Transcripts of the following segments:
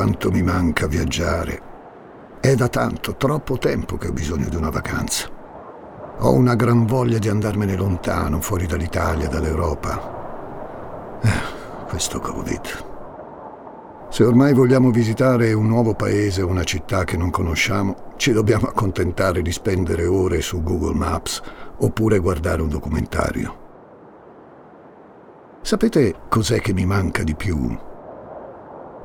quanto mi manca viaggiare. È da tanto, troppo tempo che ho bisogno di una vacanza. Ho una gran voglia di andarmene lontano, fuori dall'Italia, dall'Europa. Eh, questo Covid. Se ormai vogliamo visitare un nuovo paese o una città che non conosciamo, ci dobbiamo accontentare di spendere ore su Google Maps oppure guardare un documentario. Sapete cos'è che mi manca di più?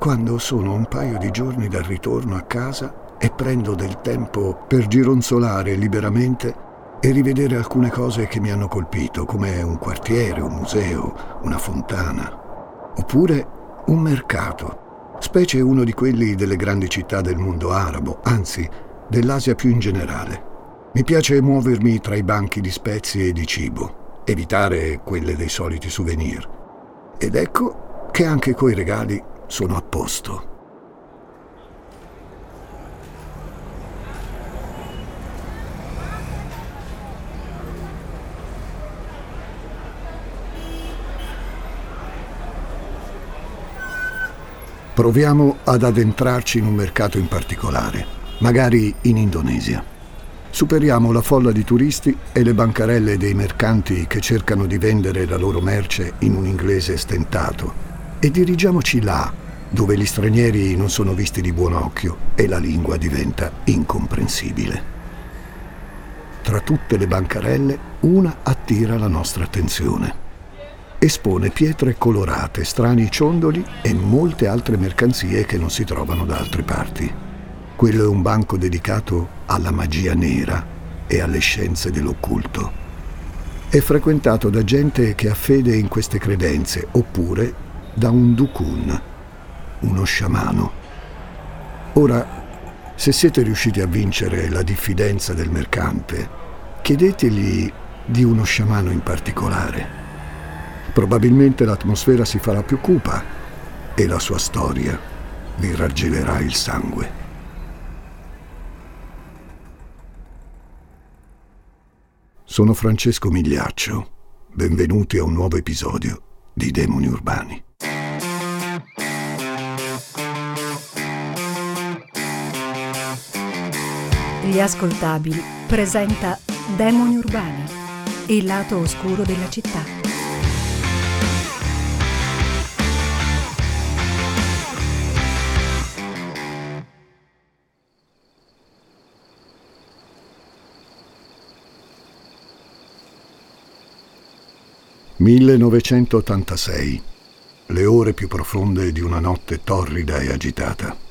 Quando sono un paio di giorni dal ritorno a casa e prendo del tempo per gironzolare liberamente e rivedere alcune cose che mi hanno colpito, come un quartiere, un museo, una fontana, oppure un mercato specie uno di quelli delle grandi città del mondo arabo, anzi dell'Asia più in generale. Mi piace muovermi tra i banchi di spezie e di cibo, evitare quelle dei soliti souvenir. Ed ecco che anche coi regali sono a posto. Proviamo ad addentrarci in un mercato in particolare, magari in Indonesia. Superiamo la folla di turisti e le bancarelle dei mercanti che cercano di vendere la loro merce in un inglese stentato e dirigiamoci là, dove gli stranieri non sono visti di buon occhio e la lingua diventa incomprensibile. Tra tutte le bancarelle, una attira la nostra attenzione espone pietre colorate, strani ciondoli e molte altre mercanzie che non si trovano da altre parti. Quello è un banco dedicato alla magia nera e alle scienze dell'occulto. È frequentato da gente che ha fede in queste credenze oppure da un dukun, uno sciamano. Ora, se siete riusciti a vincere la diffidenza del mercante, chiedetegli di uno sciamano in particolare. Probabilmente l'atmosfera si farà più cupa e la sua storia vi raggelerà il sangue. Sono Francesco Migliaccio. Benvenuti a un nuovo episodio di Demoni Urbani. Gli ascoltabili presenta Demoni Urbani, il lato oscuro della città. 1986. Le ore più profonde di una notte torrida e agitata.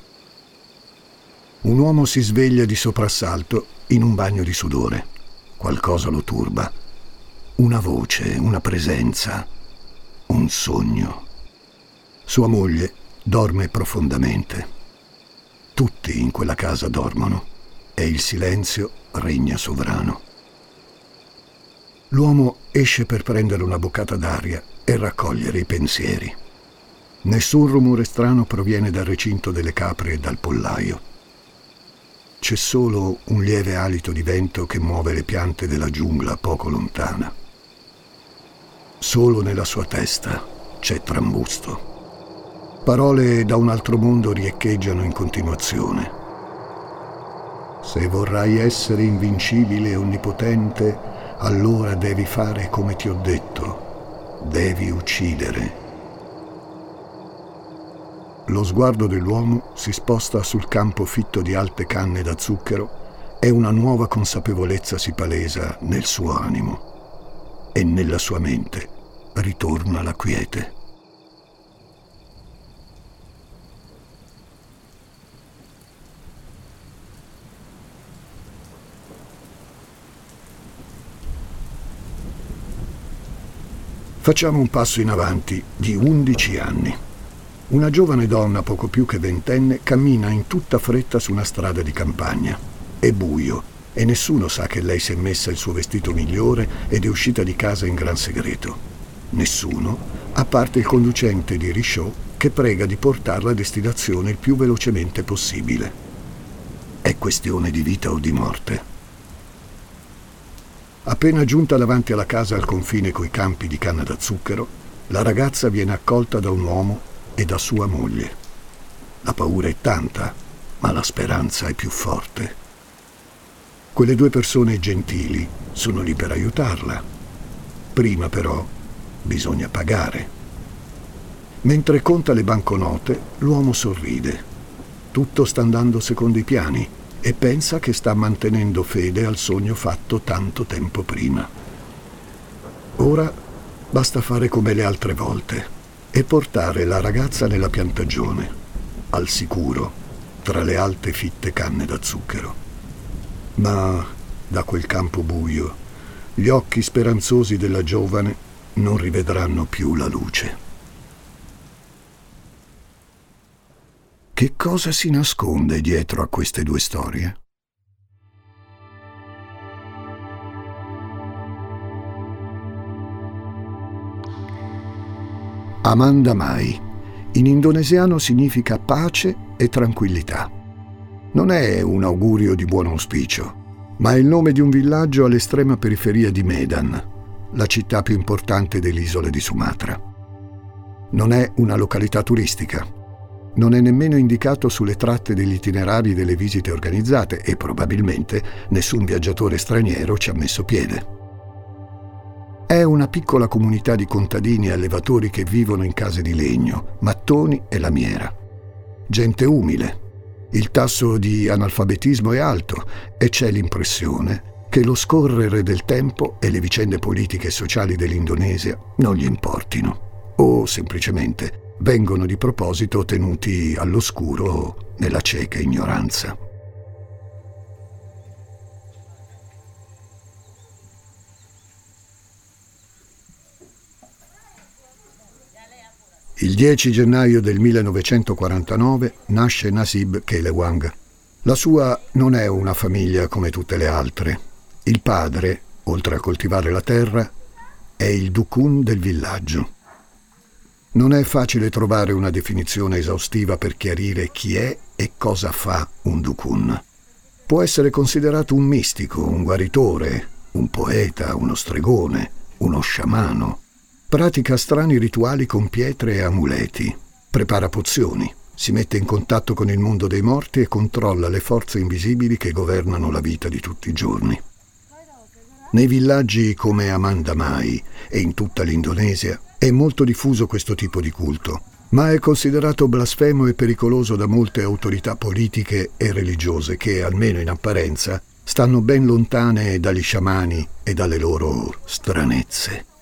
Un uomo si sveglia di soprassalto in un bagno di sudore. Qualcosa lo turba. Una voce, una presenza, un sogno. Sua moglie dorme profondamente. Tutti in quella casa dormono e il silenzio regna sovrano. L'uomo esce per prendere una boccata d'aria e raccogliere i pensieri. Nessun rumore strano proviene dal recinto delle capre e dal pollaio. C'è solo un lieve alito di vento che muove le piante della giungla poco lontana. Solo nella sua testa c'è trambusto. Parole da un altro mondo riecheggiano in continuazione. Se vorrai essere invincibile e onnipotente, allora devi fare come ti ho detto, devi uccidere. Lo sguardo dell'uomo si sposta sul campo fitto di alte canne da zucchero e una nuova consapevolezza si palesa nel suo animo e nella sua mente ritorna la quiete. Facciamo un passo in avanti di 11 anni. Una giovane donna, poco più che ventenne, cammina in tutta fretta su una strada di campagna. È buio e nessuno sa che lei si è messa il suo vestito migliore ed è uscita di casa in gran segreto. Nessuno, a parte il conducente di Richaud che prega di portarla a destinazione il più velocemente possibile. È questione di vita o di morte. Appena giunta davanti alla casa al confine coi campi di canna da zucchero, la ragazza viene accolta da un uomo e da sua moglie. La paura è tanta, ma la speranza è più forte. Quelle due persone gentili sono lì per aiutarla. Prima però bisogna pagare. Mentre conta le banconote, l'uomo sorride. Tutto sta andando secondo i piani e pensa che sta mantenendo fede al sogno fatto tanto tempo prima. Ora basta fare come le altre volte e portare la ragazza nella piantagione, al sicuro, tra le alte fitte canne da zucchero. Ma da quel campo buio, gli occhi speranzosi della giovane non rivedranno più la luce. Che cosa si nasconde dietro a queste due storie? Amanda Mai. In indonesiano significa pace e tranquillità. Non è un augurio di buon auspicio, ma è il nome di un villaggio all'estrema periferia di Medan, la città più importante dell'isola di Sumatra. Non è una località turistica, non è nemmeno indicato sulle tratte degli itinerari delle visite organizzate e probabilmente nessun viaggiatore straniero ci ha messo piede. È una piccola comunità di contadini e allevatori che vivono in case di legno, mattoni e lamiera. Gente umile. Il tasso di analfabetismo è alto e c'è l'impressione che lo scorrere del tempo e le vicende politiche e sociali dell'Indonesia non gli importino, o semplicemente vengono di proposito tenuti all'oscuro nella cieca ignoranza. Il 10 gennaio del 1949 nasce Nasib Kelewang. La sua non è una famiglia come tutte le altre. Il padre, oltre a coltivare la terra, è il dukun del villaggio. Non è facile trovare una definizione esaustiva per chiarire chi è e cosa fa un dukun. Può essere considerato un mistico, un guaritore, un poeta, uno stregone, uno sciamano. Pratica strani rituali con pietre e amuleti. Prepara pozioni. Si mette in contatto con il mondo dei morti e controlla le forze invisibili che governano la vita di tutti i giorni. Nei villaggi come Amanda Mai e in tutta l'Indonesia è molto diffuso questo tipo di culto, ma è considerato blasfemo e pericoloso da molte autorità politiche e religiose che, almeno in apparenza, stanno ben lontane dagli sciamani e dalle loro stranezze.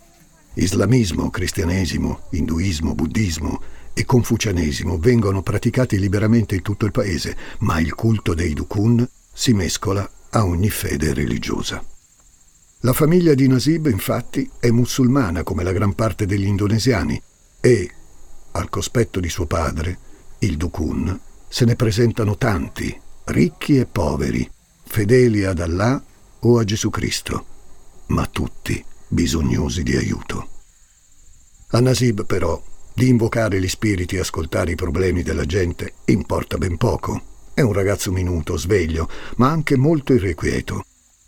Islamismo, cristianesimo, induismo, buddismo e confucianesimo vengono praticati liberamente in tutto il paese, ma il culto dei Dukun si mescola a ogni fede religiosa. La famiglia di Nasib, infatti, è musulmana come la gran parte degli indonesiani e, al cospetto di suo padre, il Dukun, se ne presentano tanti, ricchi e poveri, fedeli ad Allah o a Gesù Cristo, ma tutti bisognosi di aiuto. A Nasib, però, di invocare gli spiriti e ascoltare i problemi della gente importa ben poco. È un ragazzo minuto, sveglio, ma anche molto irrequieto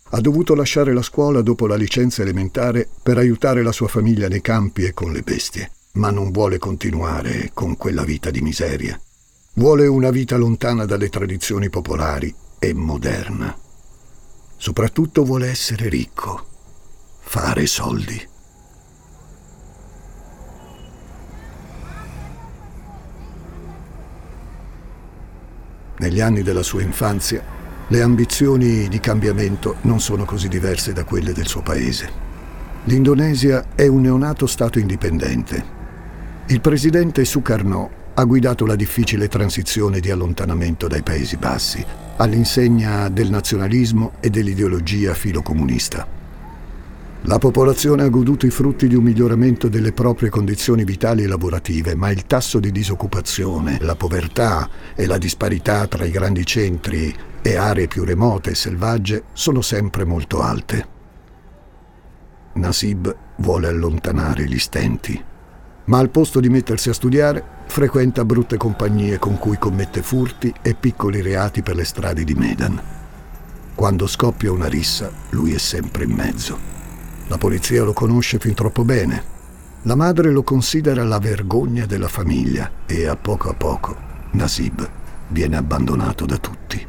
ha dovuto lasciare la scuola dopo la licenza elementare per aiutare la sua famiglia nei campi e con le bestie, ma non vuole continuare con quella vita di miseria. Vuole una vita lontana dalle tradizioni popolari e moderna. Soprattutto vuole essere ricco, fare soldi. Negli anni della sua infanzia le ambizioni di cambiamento non sono così diverse da quelle del suo paese. L'Indonesia è un neonato Stato indipendente. Il presidente Sukarno ha guidato la difficile transizione di allontanamento dai Paesi Bassi, all'insegna del nazionalismo e dell'ideologia filocomunista. La popolazione ha goduto i frutti di un miglioramento delle proprie condizioni vitali e lavorative, ma il tasso di disoccupazione, la povertà e la disparità tra i grandi centri e aree più remote e selvagge sono sempre molto alte. Nasib vuole allontanare gli stenti, ma al posto di mettersi a studiare frequenta brutte compagnie con cui commette furti e piccoli reati per le strade di Medan. Quando scoppia una rissa, lui è sempre in mezzo. La polizia lo conosce fin troppo bene. La madre lo considera la vergogna della famiglia e a poco a poco Nasib viene abbandonato da tutti.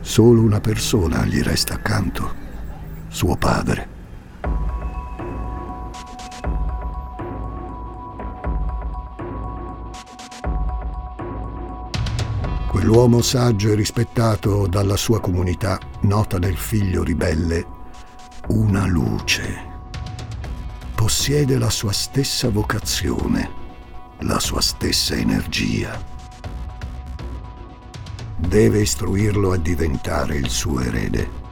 Solo una persona gli resta accanto, suo padre. Quell'uomo saggio e rispettato dalla sua comunità nota nel figlio ribelle una luce. Possiede la sua stessa vocazione, la sua stessa energia deve istruirlo a diventare il suo erede.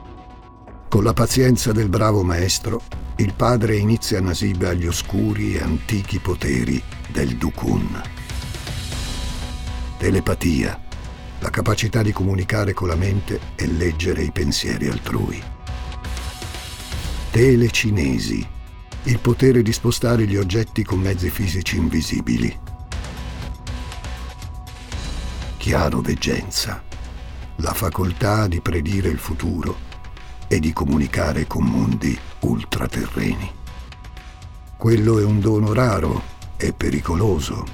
Con la pazienza del bravo maestro, il padre inizia Nasib agli oscuri e antichi poteri del Dukun. Telepatia, la capacità di comunicare con la mente e leggere i pensieri altrui. Telecinesi, il potere di spostare gli oggetti con mezzi fisici invisibili chiaroveggenza, la facoltà di predire il futuro e di comunicare con mondi ultraterreni. Quello è un dono raro e pericoloso.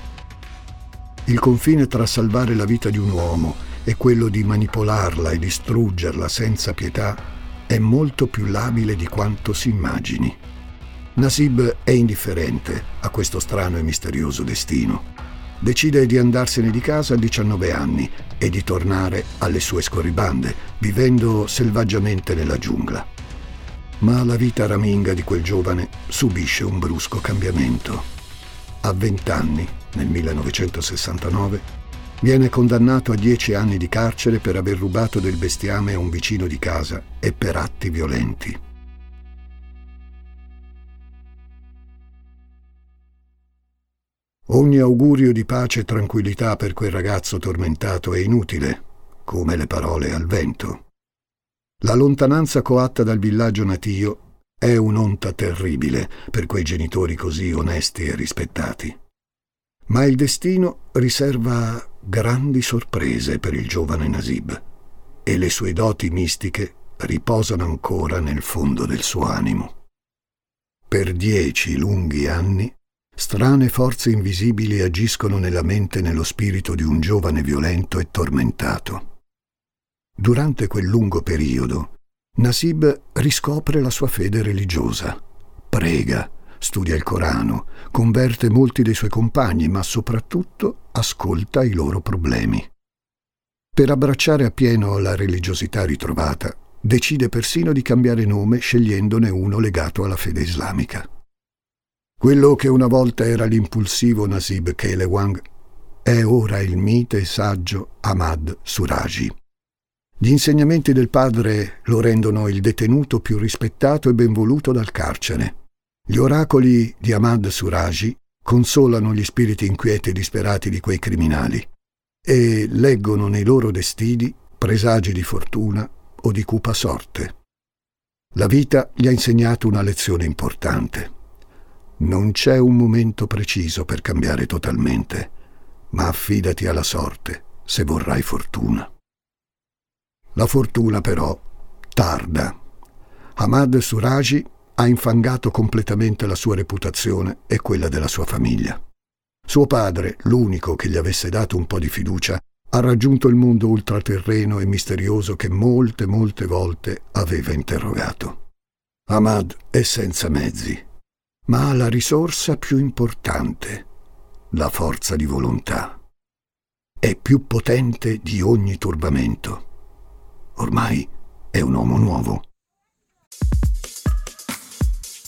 Il confine tra salvare la vita di un uomo e quello di manipolarla e distruggerla senza pietà è molto più labile di quanto si immagini. Nasib è indifferente a questo strano e misterioso destino decide di andarsene di casa a 19 anni e di tornare alle sue scorribande, vivendo selvaggiamente nella giungla. Ma la vita raminga di quel giovane subisce un brusco cambiamento. A 20 anni, nel 1969, viene condannato a 10 anni di carcere per aver rubato del bestiame a un vicino di casa e per atti violenti. Ogni augurio di pace e tranquillità per quel ragazzo tormentato è inutile, come le parole al vento. La lontananza coatta dal villaggio natio è un'onta terribile per quei genitori così onesti e rispettati. Ma il destino riserva grandi sorprese per il giovane Nasib e le sue doti mistiche riposano ancora nel fondo del suo animo. Per dieci lunghi anni Strane forze invisibili agiscono nella mente e nello spirito di un giovane violento e tormentato. Durante quel lungo periodo, Nasib riscopre la sua fede religiosa, prega, studia il Corano, converte molti dei suoi compagni, ma soprattutto ascolta i loro problemi. Per abbracciare appieno la religiosità ritrovata, decide persino di cambiare nome scegliendone uno legato alla fede islamica. Quello che una volta era l'impulsivo Nasib Kelewang è ora il mite e saggio Ahmad Suraji. Gli insegnamenti del padre lo rendono il detenuto più rispettato e ben voluto dal carcere. Gli oracoli di Ahmad Suraji consolano gli spiriti inquieti e disperati di quei criminali e leggono nei loro destini presagi di fortuna o di cupa sorte. La vita gli ha insegnato una lezione importante. Non c'è un momento preciso per cambiare totalmente, ma affidati alla sorte se vorrai fortuna. La fortuna però tarda. Ahmad Suraji ha infangato completamente la sua reputazione e quella della sua famiglia. Suo padre, l'unico che gli avesse dato un po' di fiducia, ha raggiunto il mondo ultraterreno e misterioso che molte, molte volte aveva interrogato. Ahmad è senza mezzi ma ha la risorsa più importante, la forza di volontà. È più potente di ogni turbamento. Ormai è un uomo nuovo.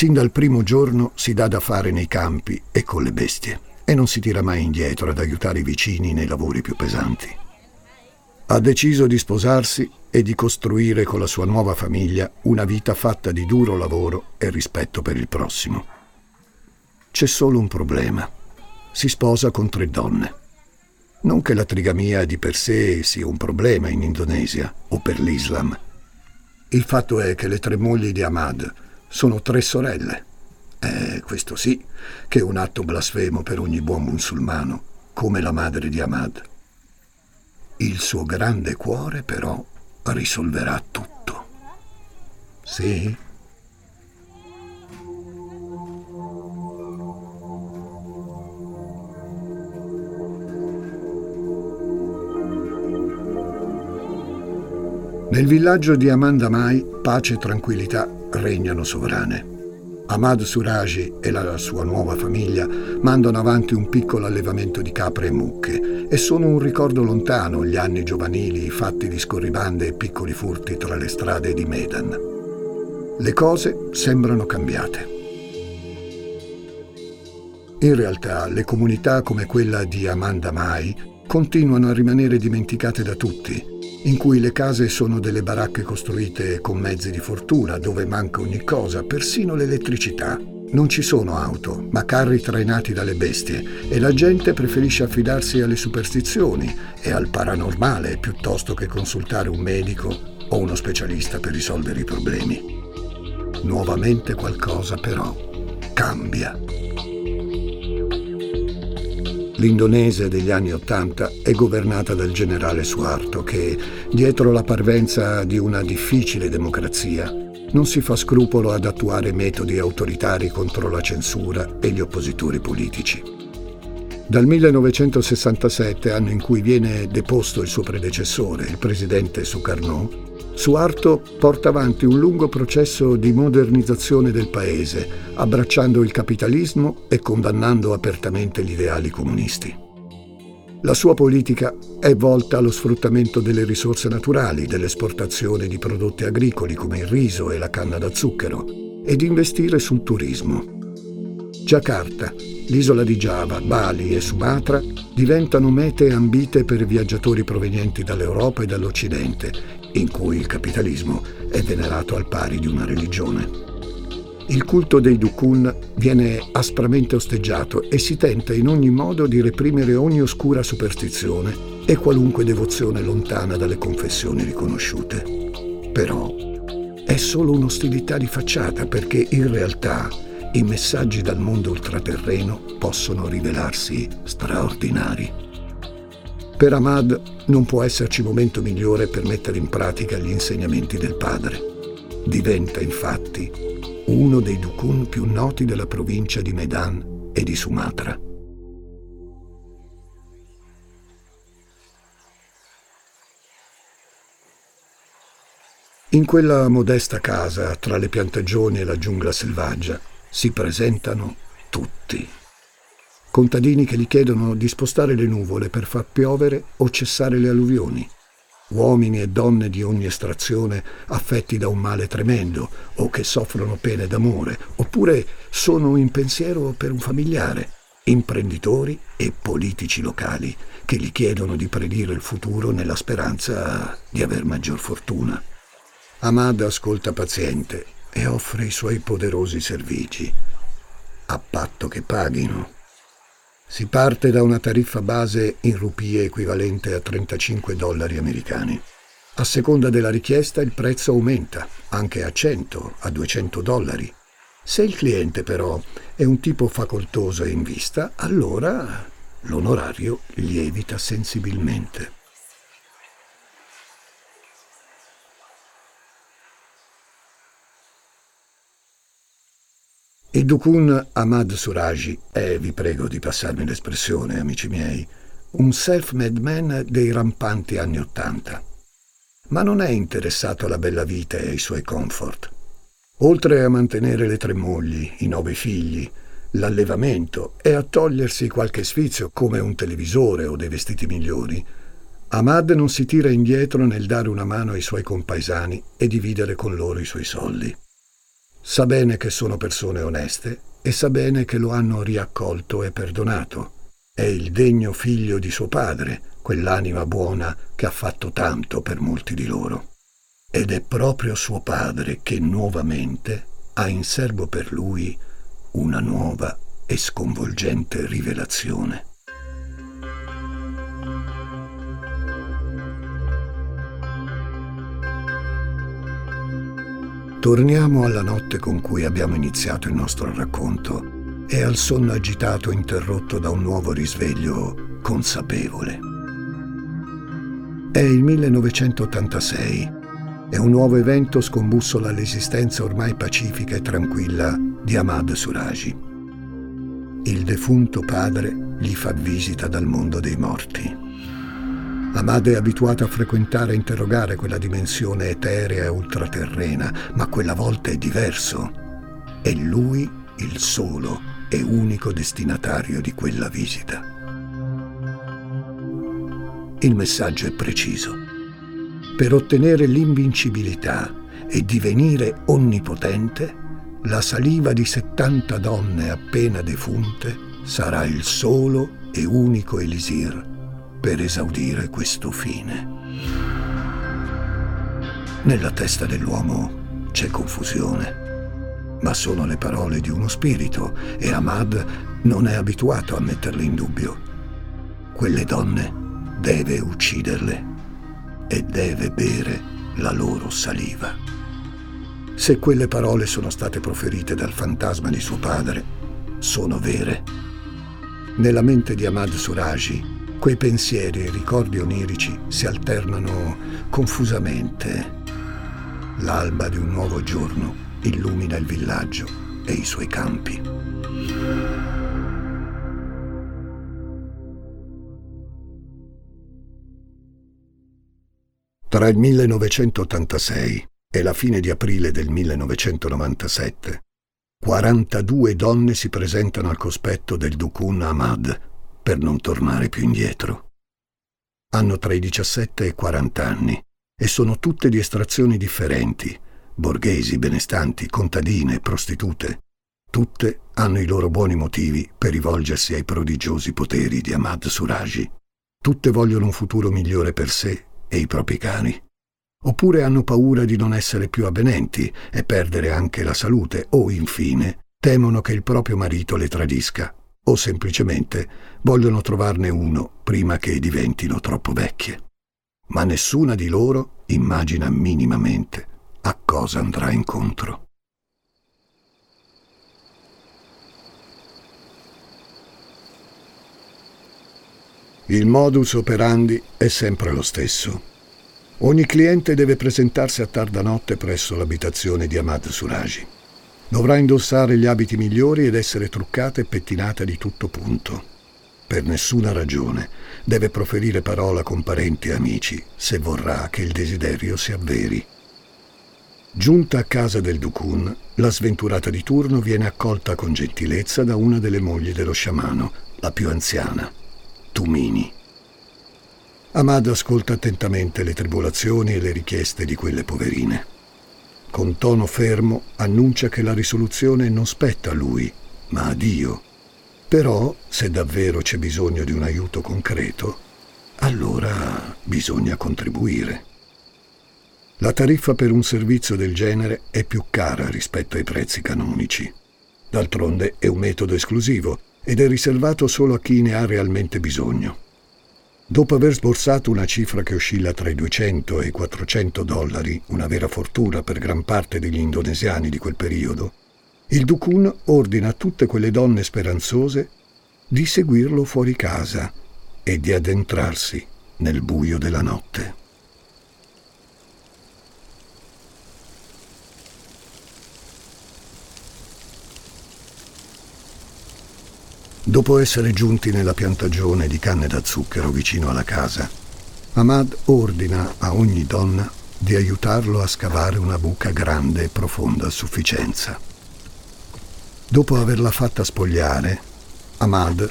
Sin dal primo giorno si dà da fare nei campi e con le bestie e non si tira mai indietro ad aiutare i vicini nei lavori più pesanti. Ha deciso di sposarsi e di costruire con la sua nuova famiglia una vita fatta di duro lavoro e rispetto per il prossimo. C'è solo un problema. Si sposa con tre donne. Non che la trigamia di per sé sia un problema in Indonesia o per l'Islam. Il fatto è che le tre mogli di Ahmad sono tre sorelle. Eh, questo sì, che è un atto blasfemo per ogni buon musulmano, come la madre di Ahmad. Il suo grande cuore, però, risolverà tutto. Sì? Nel villaggio di Amandamai pace e tranquillità regnano sovrane. Ahmad Suraji e la sua nuova famiglia mandano avanti un piccolo allevamento di capre e mucche e sono un ricordo lontano gli anni giovanili fatti di scorribande e piccoli furti tra le strade di Medan. Le cose sembrano cambiate. In realtà le comunità come quella di Amanda Mai continuano a rimanere dimenticate da tutti in cui le case sono delle baracche costruite con mezzi di fortuna, dove manca ogni cosa, persino l'elettricità. Non ci sono auto, ma carri trainati dalle bestie e la gente preferisce affidarsi alle superstizioni e al paranormale piuttosto che consultare un medico o uno specialista per risolvere i problemi. Nuovamente qualcosa però cambia. L'Indonesia degli anni Ottanta è governata dal generale Suarto che, dietro la parvenza di una difficile democrazia, non si fa scrupolo ad attuare metodi autoritari contro la censura e gli oppositori politici. Dal 1967, anno in cui viene deposto il suo predecessore, il presidente Sukarno, Suarto porta avanti un lungo processo di modernizzazione del paese, abbracciando il capitalismo e condannando apertamente gli ideali comunisti. La sua politica è volta allo sfruttamento delle risorse naturali, dell'esportazione di prodotti agricoli come il riso e la canna da zucchero e di investire sul turismo. Giacarta, l'isola di Giava, Bali e Sumatra diventano mete ambite per viaggiatori provenienti dall'Europa e dall'Occidente in cui il capitalismo è venerato al pari di una religione. Il culto dei Dukun viene aspramente osteggiato e si tenta in ogni modo di reprimere ogni oscura superstizione e qualunque devozione lontana dalle confessioni riconosciute. Però è solo un'ostilità di facciata perché in realtà i messaggi dal mondo ultraterreno possono rivelarsi straordinari. Per Ahmad non può esserci momento migliore per mettere in pratica gli insegnamenti del padre. Diventa infatti uno dei dukun più noti della provincia di Medan e di Sumatra. In quella modesta casa, tra le piantagioni e la giungla selvaggia, si presentano tutti contadini che gli chiedono di spostare le nuvole per far piovere o cessare le alluvioni, uomini e donne di ogni estrazione affetti da un male tremendo o che soffrono pene d'amore, oppure sono in pensiero per un familiare, imprenditori e politici locali che gli chiedono di predire il futuro nella speranza di aver maggior fortuna. Ahmad ascolta paziente e offre i suoi poderosi servigi, a patto che paghino. Si parte da una tariffa base in rupie equivalente a 35 dollari americani. A seconda della richiesta il prezzo aumenta, anche a 100, a 200 dollari. Se il cliente però è un tipo facoltoso e in vista, allora l'onorario lievita sensibilmente. Il Dukun Ahmad Suraji è, vi prego di passarmi l'espressione, amici miei, un self-made man dei rampanti anni Ottanta. Ma non è interessato alla bella vita e ai suoi comfort. Oltre a mantenere le tre mogli, i nove figli, l'allevamento e a togliersi qualche sfizio come un televisore o dei vestiti migliori, Ahmad non si tira indietro nel dare una mano ai suoi compaesani e dividere con loro i suoi soldi. Sa bene che sono persone oneste e sa bene che lo hanno riaccolto e perdonato. È il degno figlio di suo padre, quell'anima buona che ha fatto tanto per molti di loro. Ed è proprio suo padre che nuovamente ha in serbo per lui una nuova e sconvolgente rivelazione. Torniamo alla notte con cui abbiamo iniziato il nostro racconto e al sonno agitato interrotto da un nuovo risveglio consapevole. È il 1986 e un nuovo evento scombussola l'esistenza ormai pacifica e tranquilla di Ahmad Suraji. Il defunto padre gli fa visita dal mondo dei morti. Ahmad è abituato a frequentare e interrogare quella dimensione eterea e ultraterrena, ma quella volta è diverso. È lui il solo e unico destinatario di quella visita. Il messaggio è preciso. Per ottenere l'invincibilità e divenire onnipotente, la saliva di 70 donne appena defunte sarà il solo e unico elisir per esaudire questo fine. Nella testa dell'uomo c'è confusione, ma sono le parole di uno spirito e Ahmad non è abituato a metterle in dubbio. Quelle donne deve ucciderle e deve bere la loro saliva. Se quelle parole sono state proferite dal fantasma di suo padre, sono vere. Nella mente di Ahmad Suraji Quei pensieri e ricordi onirici si alternano confusamente. L'alba di un nuovo giorno illumina il villaggio e i suoi campi. Tra il 1986 e la fine di aprile del 1997, 42 donne si presentano al cospetto del Dukun Ahmad per non tornare più indietro. Hanno tra i 17 e i 40 anni e sono tutte di estrazioni differenti, borghesi, benestanti, contadine, prostitute. Tutte hanno i loro buoni motivi per rivolgersi ai prodigiosi poteri di Ahmad Suraji. Tutte vogliono un futuro migliore per sé e i propri cani. Oppure hanno paura di non essere più avvenenti e perdere anche la salute, o infine temono che il proprio marito le tradisca o semplicemente vogliono trovarne uno prima che diventino troppo vecchie. Ma nessuna di loro immagina minimamente a cosa andrà incontro. Il modus operandi è sempre lo stesso. Ogni cliente deve presentarsi a tarda notte presso l'abitazione di Ahmad Suraji. Dovrà indossare gli abiti migliori ed essere truccata e pettinata di tutto punto. Per nessuna ragione deve proferire parola con parenti e amici se vorrà che il desiderio si avveri. Giunta a casa del Dukun, la sventurata di turno viene accolta con gentilezza da una delle mogli dello sciamano, la più anziana, Tumini. Ahmad ascolta attentamente le tribolazioni e le richieste di quelle poverine. Con tono fermo annuncia che la risoluzione non spetta a lui, ma a Dio. Però, se davvero c'è bisogno di un aiuto concreto, allora bisogna contribuire. La tariffa per un servizio del genere è più cara rispetto ai prezzi canonici. D'altronde è un metodo esclusivo ed è riservato solo a chi ne ha realmente bisogno. Dopo aver sborsato una cifra che oscilla tra i 200 e i 400 dollari, una vera fortuna per gran parte degli indonesiani di quel periodo, il Dukun ordina a tutte quelle donne speranzose di seguirlo fuori casa e di addentrarsi nel buio della notte. Dopo essere giunti nella piantagione di canne da zucchero vicino alla casa, Ahmad ordina a ogni donna di aiutarlo a scavare una buca grande e profonda a sufficienza. Dopo averla fatta spogliare, Ahmad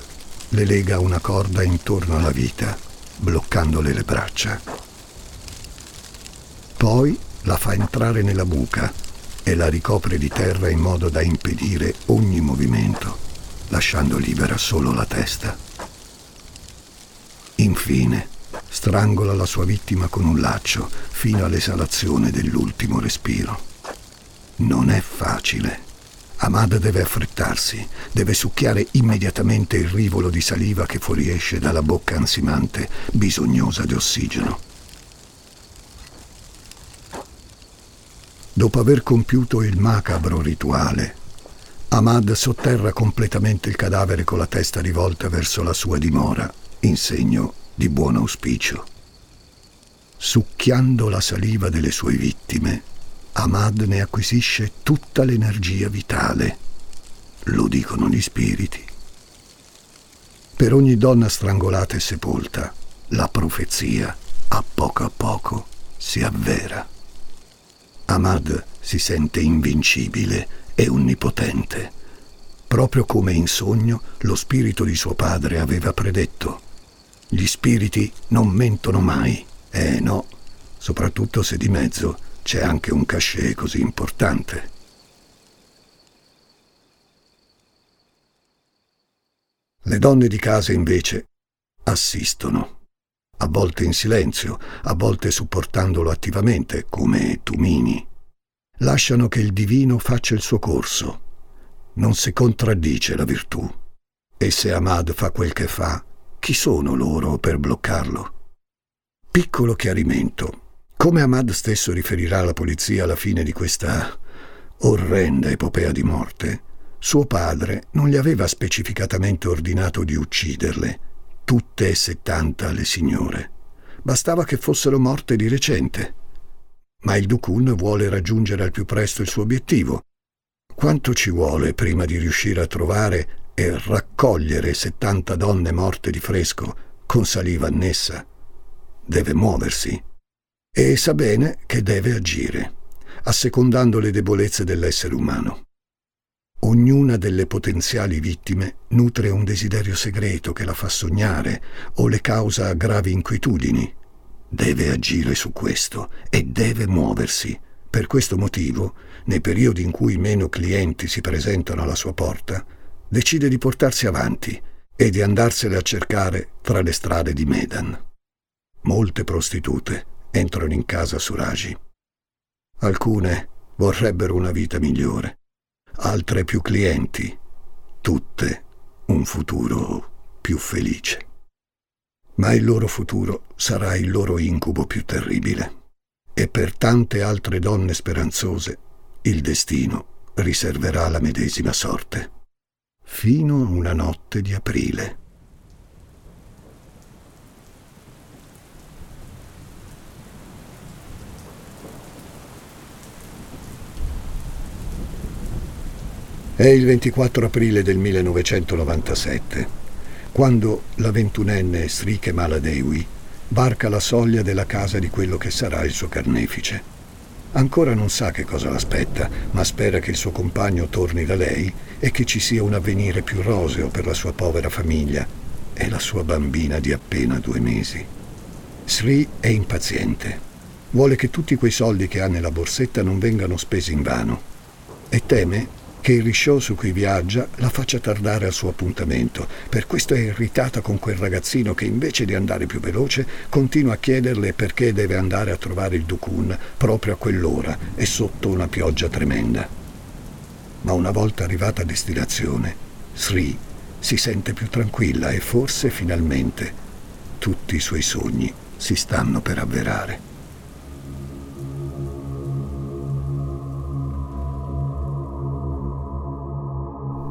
le lega una corda intorno alla vita, bloccandole le braccia. Poi la fa entrare nella buca e la ricopre di terra in modo da impedire ogni movimento lasciando libera solo la testa. Infine, strangola la sua vittima con un laccio fino all'esalazione dell'ultimo respiro. Non è facile. Amada deve affrettarsi, deve succhiare immediatamente il rivolo di saliva che fuoriesce dalla bocca ansimante, bisognosa di ossigeno. Dopo aver compiuto il macabro rituale, Ahmad sotterra completamente il cadavere con la testa rivolta verso la sua dimora, in segno di buon auspicio. Succhiando la saliva delle sue vittime, Ahmad ne acquisisce tutta l'energia vitale. Lo dicono gli spiriti. Per ogni donna strangolata e sepolta, la profezia, a poco a poco, si avvera. Ahmad si sente invincibile e onnipotente, proprio come in sogno lo spirito di suo padre aveva predetto. Gli spiriti non mentono mai, eh no, soprattutto se di mezzo c'è anche un cachet così importante. Le donne di casa invece assistono, a volte in silenzio, a volte supportandolo attivamente, come Tumini. Lasciano che il divino faccia il suo corso. Non si contraddice la virtù. E se Ahmad fa quel che fa, chi sono loro per bloccarlo? Piccolo chiarimento. Come Ahmad stesso riferirà alla polizia alla fine di questa orrenda epopea di morte, suo padre non gli aveva specificatamente ordinato di ucciderle, tutte e settanta le signore. Bastava che fossero morte di recente. Ma il Dukun vuole raggiungere al più presto il suo obiettivo. Quanto ci vuole prima di riuscire a trovare e raccogliere settanta donne morte di fresco con saliva annessa? Deve muoversi. E sa bene che deve agire, assecondando le debolezze dell'essere umano. Ognuna delle potenziali vittime nutre un desiderio segreto che la fa sognare o le causa gravi inquietudini. Deve agire su questo e deve muoversi. Per questo motivo, nei periodi in cui meno clienti si presentano alla sua porta, decide di portarsi avanti e di andarsene a cercare tra le strade di Medan. Molte prostitute entrano in casa Suraji. Alcune vorrebbero una vita migliore altre più clienti, tutte un futuro più felice. Ma il loro futuro sarà il loro incubo più terribile e per tante altre donne speranzose il destino riserverà la medesima sorte. Fino a una notte di aprile. È il 24 aprile del 1997, quando la ventunenne Sri Kemala Dewi varca la soglia della casa di quello che sarà il suo carnefice. Ancora non sa che cosa l'aspetta, ma spera che il suo compagno torni da lei e che ci sia un avvenire più roseo per la sua povera famiglia e la sua bambina di appena due mesi. Sri è impaziente. Vuole che tutti quei soldi che ha nella borsetta non vengano spesi in vano e teme che il risciò su cui viaggia la faccia tardare al suo appuntamento. Per questo è irritata con quel ragazzino che invece di andare più veloce continua a chiederle perché deve andare a trovare il Dukun proprio a quell'ora e sotto una pioggia tremenda. Ma una volta arrivata a destinazione, Sri si sente più tranquilla e forse finalmente tutti i suoi sogni si stanno per avverare.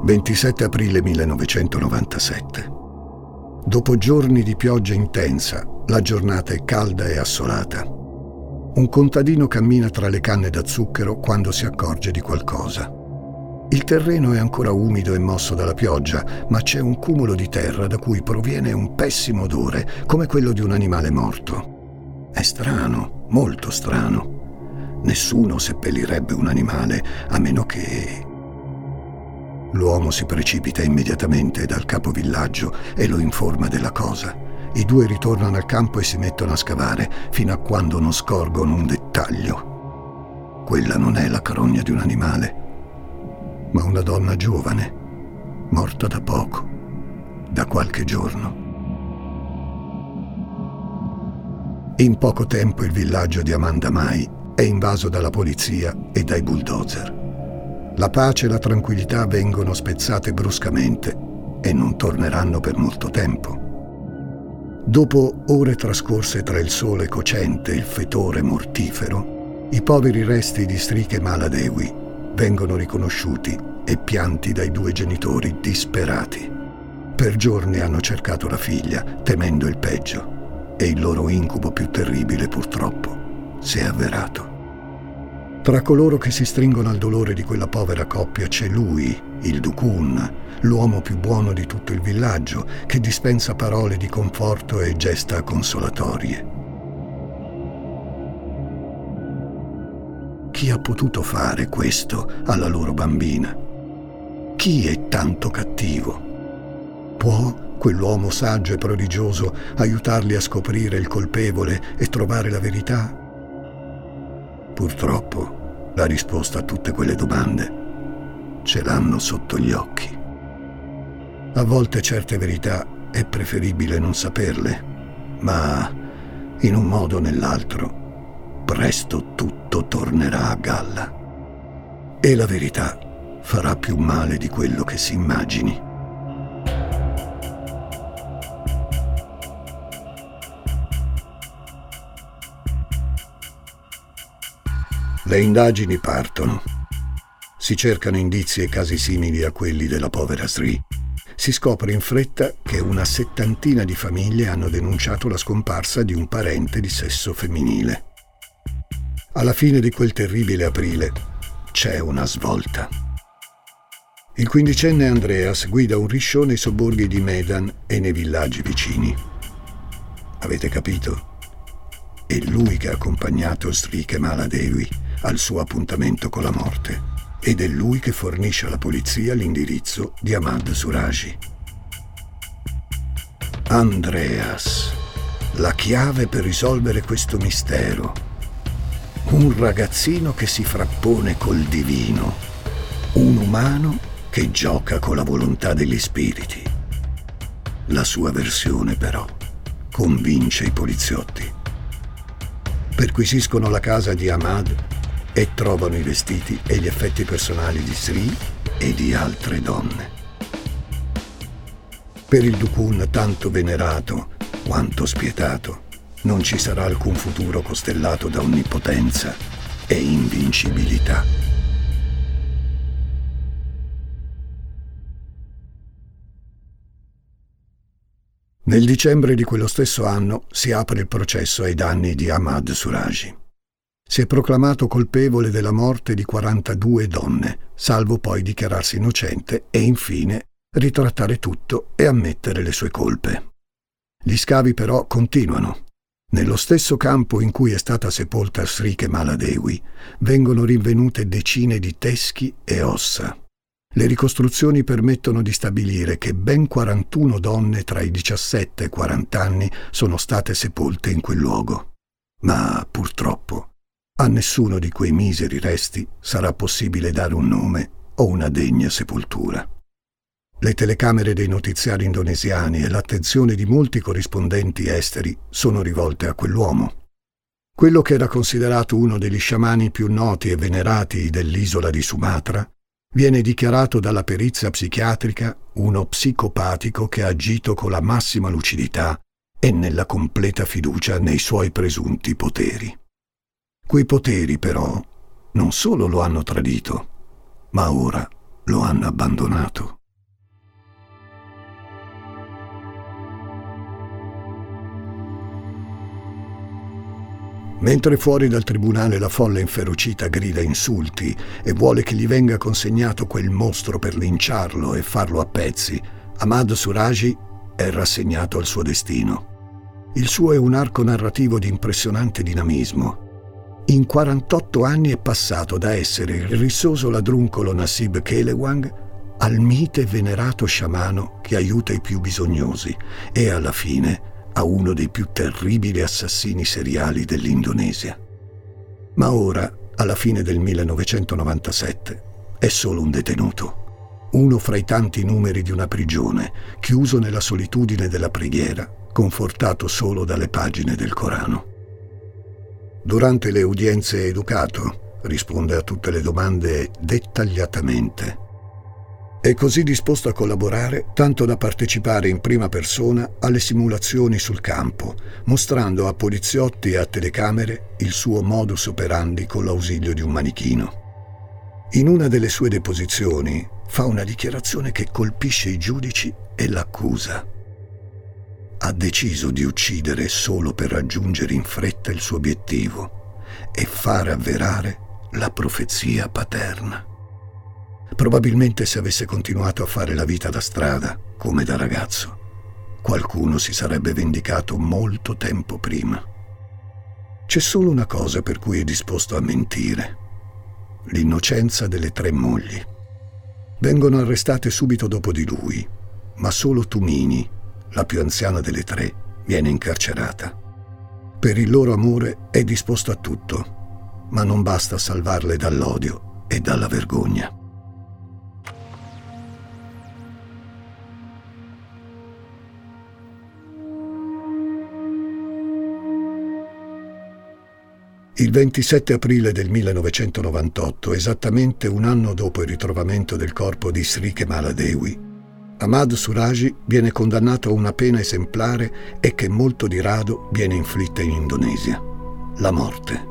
27 aprile 1997. Dopo giorni di pioggia intensa, la giornata è calda e assolata. Un contadino cammina tra le canne da zucchero quando si accorge di qualcosa. Il terreno è ancora umido e mosso dalla pioggia, ma c'è un cumulo di terra da cui proviene un pessimo odore, come quello di un animale morto. È strano, molto strano. Nessuno seppellirebbe un animale, a meno che L'uomo si precipita immediatamente dal capovillaggio e lo informa della cosa. I due ritornano al campo e si mettono a scavare fino a quando non scorgono un dettaglio. Quella non è la carogna di un animale, ma una donna giovane, morta da poco, da qualche giorno. In poco tempo il villaggio di Amanda Mai è invaso dalla polizia e dai bulldozer. La pace e la tranquillità vengono spezzate bruscamente e non torneranno per molto tempo. Dopo ore trascorse tra il sole cocente e il fetore mortifero, I poveri resti di Srike Maladewi vengono riconosciuti e pianti dai due genitori disperati. Per giorni hanno cercato la figlia, temendo il peggio, e il loro incubo più terribile purtroppo si è avverato. Tra coloro che si stringono al dolore di quella povera coppia c'è lui, il Dukun, l'uomo più buono di tutto il villaggio, che dispensa parole di conforto e gesta consolatorie. Chi ha potuto fare questo alla loro bambina? Chi è tanto cattivo? Può quell'uomo saggio e prodigioso aiutarli a scoprire il colpevole e trovare la verità? Purtroppo la risposta a tutte quelle domande ce l'hanno sotto gli occhi. A volte certe verità è preferibile non saperle, ma in un modo o nell'altro presto tutto tornerà a galla. E la verità farà più male di quello che si immagini. Le indagini partono. Si cercano indizi e casi simili a quelli della povera Sri. Si scopre in fretta che una settantina di famiglie hanno denunciato la scomparsa di un parente di sesso femminile. Alla fine di quel terribile aprile c'è una svolta. Il quindicenne Andreas guida un risciò nei sobborghi di Medan e nei villaggi vicini. Avete capito? È lui che ha accompagnato Sri Kemala Devi al suo appuntamento con la morte ed è lui che fornisce alla polizia l'indirizzo di Ahmad Suraji. Andreas, la chiave per risolvere questo mistero. Un ragazzino che si frappone col divino, un umano che gioca con la volontà degli spiriti. La sua versione però convince i poliziotti. Perquisiscono la casa di Ahmad e trovano i vestiti e gli effetti personali di Sri e di altre donne. Per il Dukun tanto venerato quanto spietato, non ci sarà alcun futuro costellato da onnipotenza e invincibilità. Nel dicembre di quello stesso anno si apre il processo ai danni di Ahmad Suraji si è proclamato colpevole della morte di 42 donne, salvo poi dichiararsi innocente e infine ritrattare tutto e ammettere le sue colpe. Gli scavi però continuano. Nello stesso campo in cui è stata sepolta Srike Maladewi vengono rinvenute decine di teschi e ossa. Le ricostruzioni permettono di stabilire che ben 41 donne tra i 17 e i 40 anni sono state sepolte in quel luogo. Ma purtroppo a nessuno di quei miseri resti sarà possibile dare un nome o una degna sepoltura. Le telecamere dei notiziari indonesiani e l'attenzione di molti corrispondenti esteri sono rivolte a quell'uomo. Quello che era considerato uno degli sciamani più noti e venerati dell'isola di Sumatra viene dichiarato dalla perizia psichiatrica uno psicopatico che ha agito con la massima lucidità e nella completa fiducia nei suoi presunti poteri. Quei poteri però non solo lo hanno tradito, ma ora lo hanno abbandonato. Mentre fuori dal tribunale la folla inferocita grida insulti e vuole che gli venga consegnato quel mostro per linciarlo e farlo a pezzi, Ahmad Suraji è rassegnato al suo destino. Il suo è un arco narrativo di impressionante dinamismo in 48 anni è passato da essere il rissoso ladruncolo Nasib Kelewang al mite venerato sciamano che aiuta i più bisognosi e alla fine a uno dei più terribili assassini seriali dell'Indonesia. Ma ora, alla fine del 1997, è solo un detenuto, uno fra i tanti numeri di una prigione, chiuso nella solitudine della preghiera, confortato solo dalle pagine del Corano. Durante le udienze educato, risponde a tutte le domande dettagliatamente. È così disposto a collaborare tanto da partecipare in prima persona alle simulazioni sul campo, mostrando a poliziotti e a telecamere il suo modus operandi con l'ausilio di un manichino. In una delle sue deposizioni fa una dichiarazione che colpisce i giudici e l'accusa. Ha deciso di uccidere solo per raggiungere in fretta il suo obiettivo e far avverare la profezia paterna. Probabilmente se avesse continuato a fare la vita da strada, come da ragazzo, qualcuno si sarebbe vendicato molto tempo prima. C'è solo una cosa per cui è disposto a mentire l'innocenza delle tre mogli. Vengono arrestate subito dopo di lui, ma solo Tumini, la più anziana delle tre, viene incarcerata. Per il loro amore è disposto a tutto, ma non basta salvarle dall'odio e dalla vergogna. Il 27 aprile del 1998, esattamente un anno dopo il ritrovamento del corpo di Sri Kemal Dewi, Ahmad Suraji viene condannato a una pena esemplare e che molto di rado viene inflitta in Indonesia, la morte.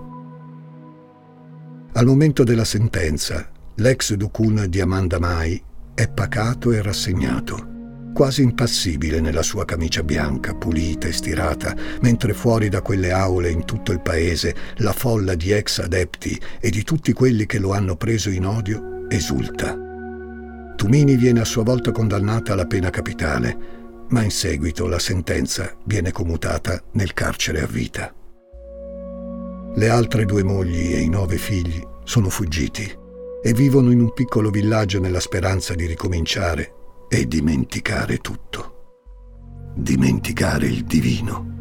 Al momento della sentenza, l'ex Dukun di Amanda Mai è pacato e rassegnato quasi impassibile nella sua camicia bianca, pulita e stirata, mentre fuori da quelle aule in tutto il paese la folla di ex adepti e di tutti quelli che lo hanno preso in odio esulta. Tumini viene a sua volta condannata alla pena capitale, ma in seguito la sentenza viene commutata nel carcere a vita. Le altre due mogli e i nove figli sono fuggiti e vivono in un piccolo villaggio nella speranza di ricominciare e dimenticare tutto. Dimenticare il divino.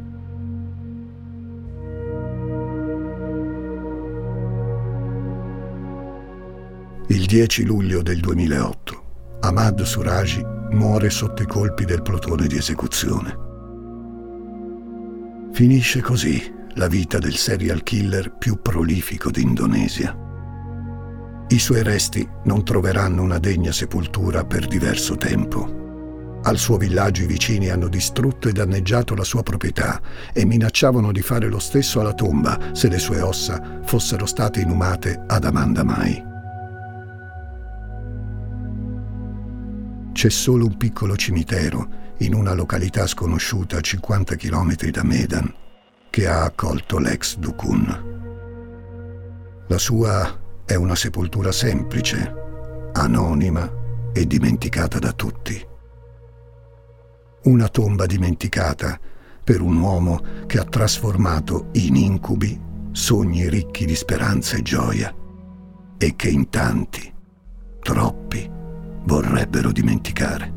Il 10 luglio del 2008, Ahmad Suraji muore sotto i colpi del plotone di esecuzione. Finisce così la vita del serial killer più prolifico d'Indonesia. I suoi resti non troveranno una degna sepoltura per diverso tempo. Al suo villaggio i vicini hanno distrutto e danneggiato la sua proprietà e minacciavano di fare lo stesso alla tomba se le sue ossa fossero state inumate ad Amanda Mai. C'è solo un piccolo cimitero in una località sconosciuta a 50 km da Medan che ha accolto l'ex Dukun. La sua è una sepoltura semplice, anonima e dimenticata da tutti. Una tomba dimenticata per un uomo che ha trasformato in incubi sogni ricchi di speranza e gioia e che in tanti, troppi, vorrebbero dimenticare.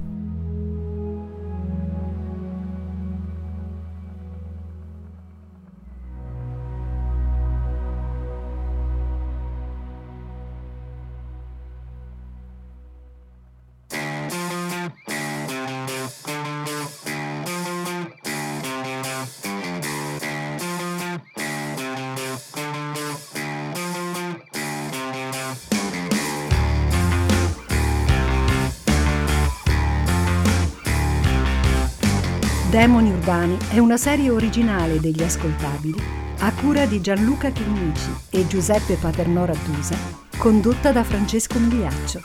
È una serie originale degli ascoltabili a cura di Gianluca Chinnici e Giuseppe Paternò Rattusa, condotta da Francesco Migliaccio.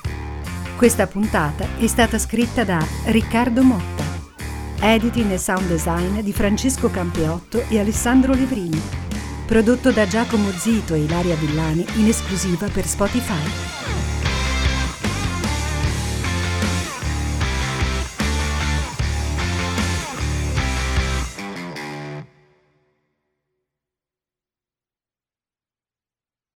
Questa puntata è stata scritta da Riccardo Motta, editing e sound design di Francesco Campeotto e Alessandro Levrini, prodotto da Giacomo Zito e Ilaria Villani in esclusiva per Spotify.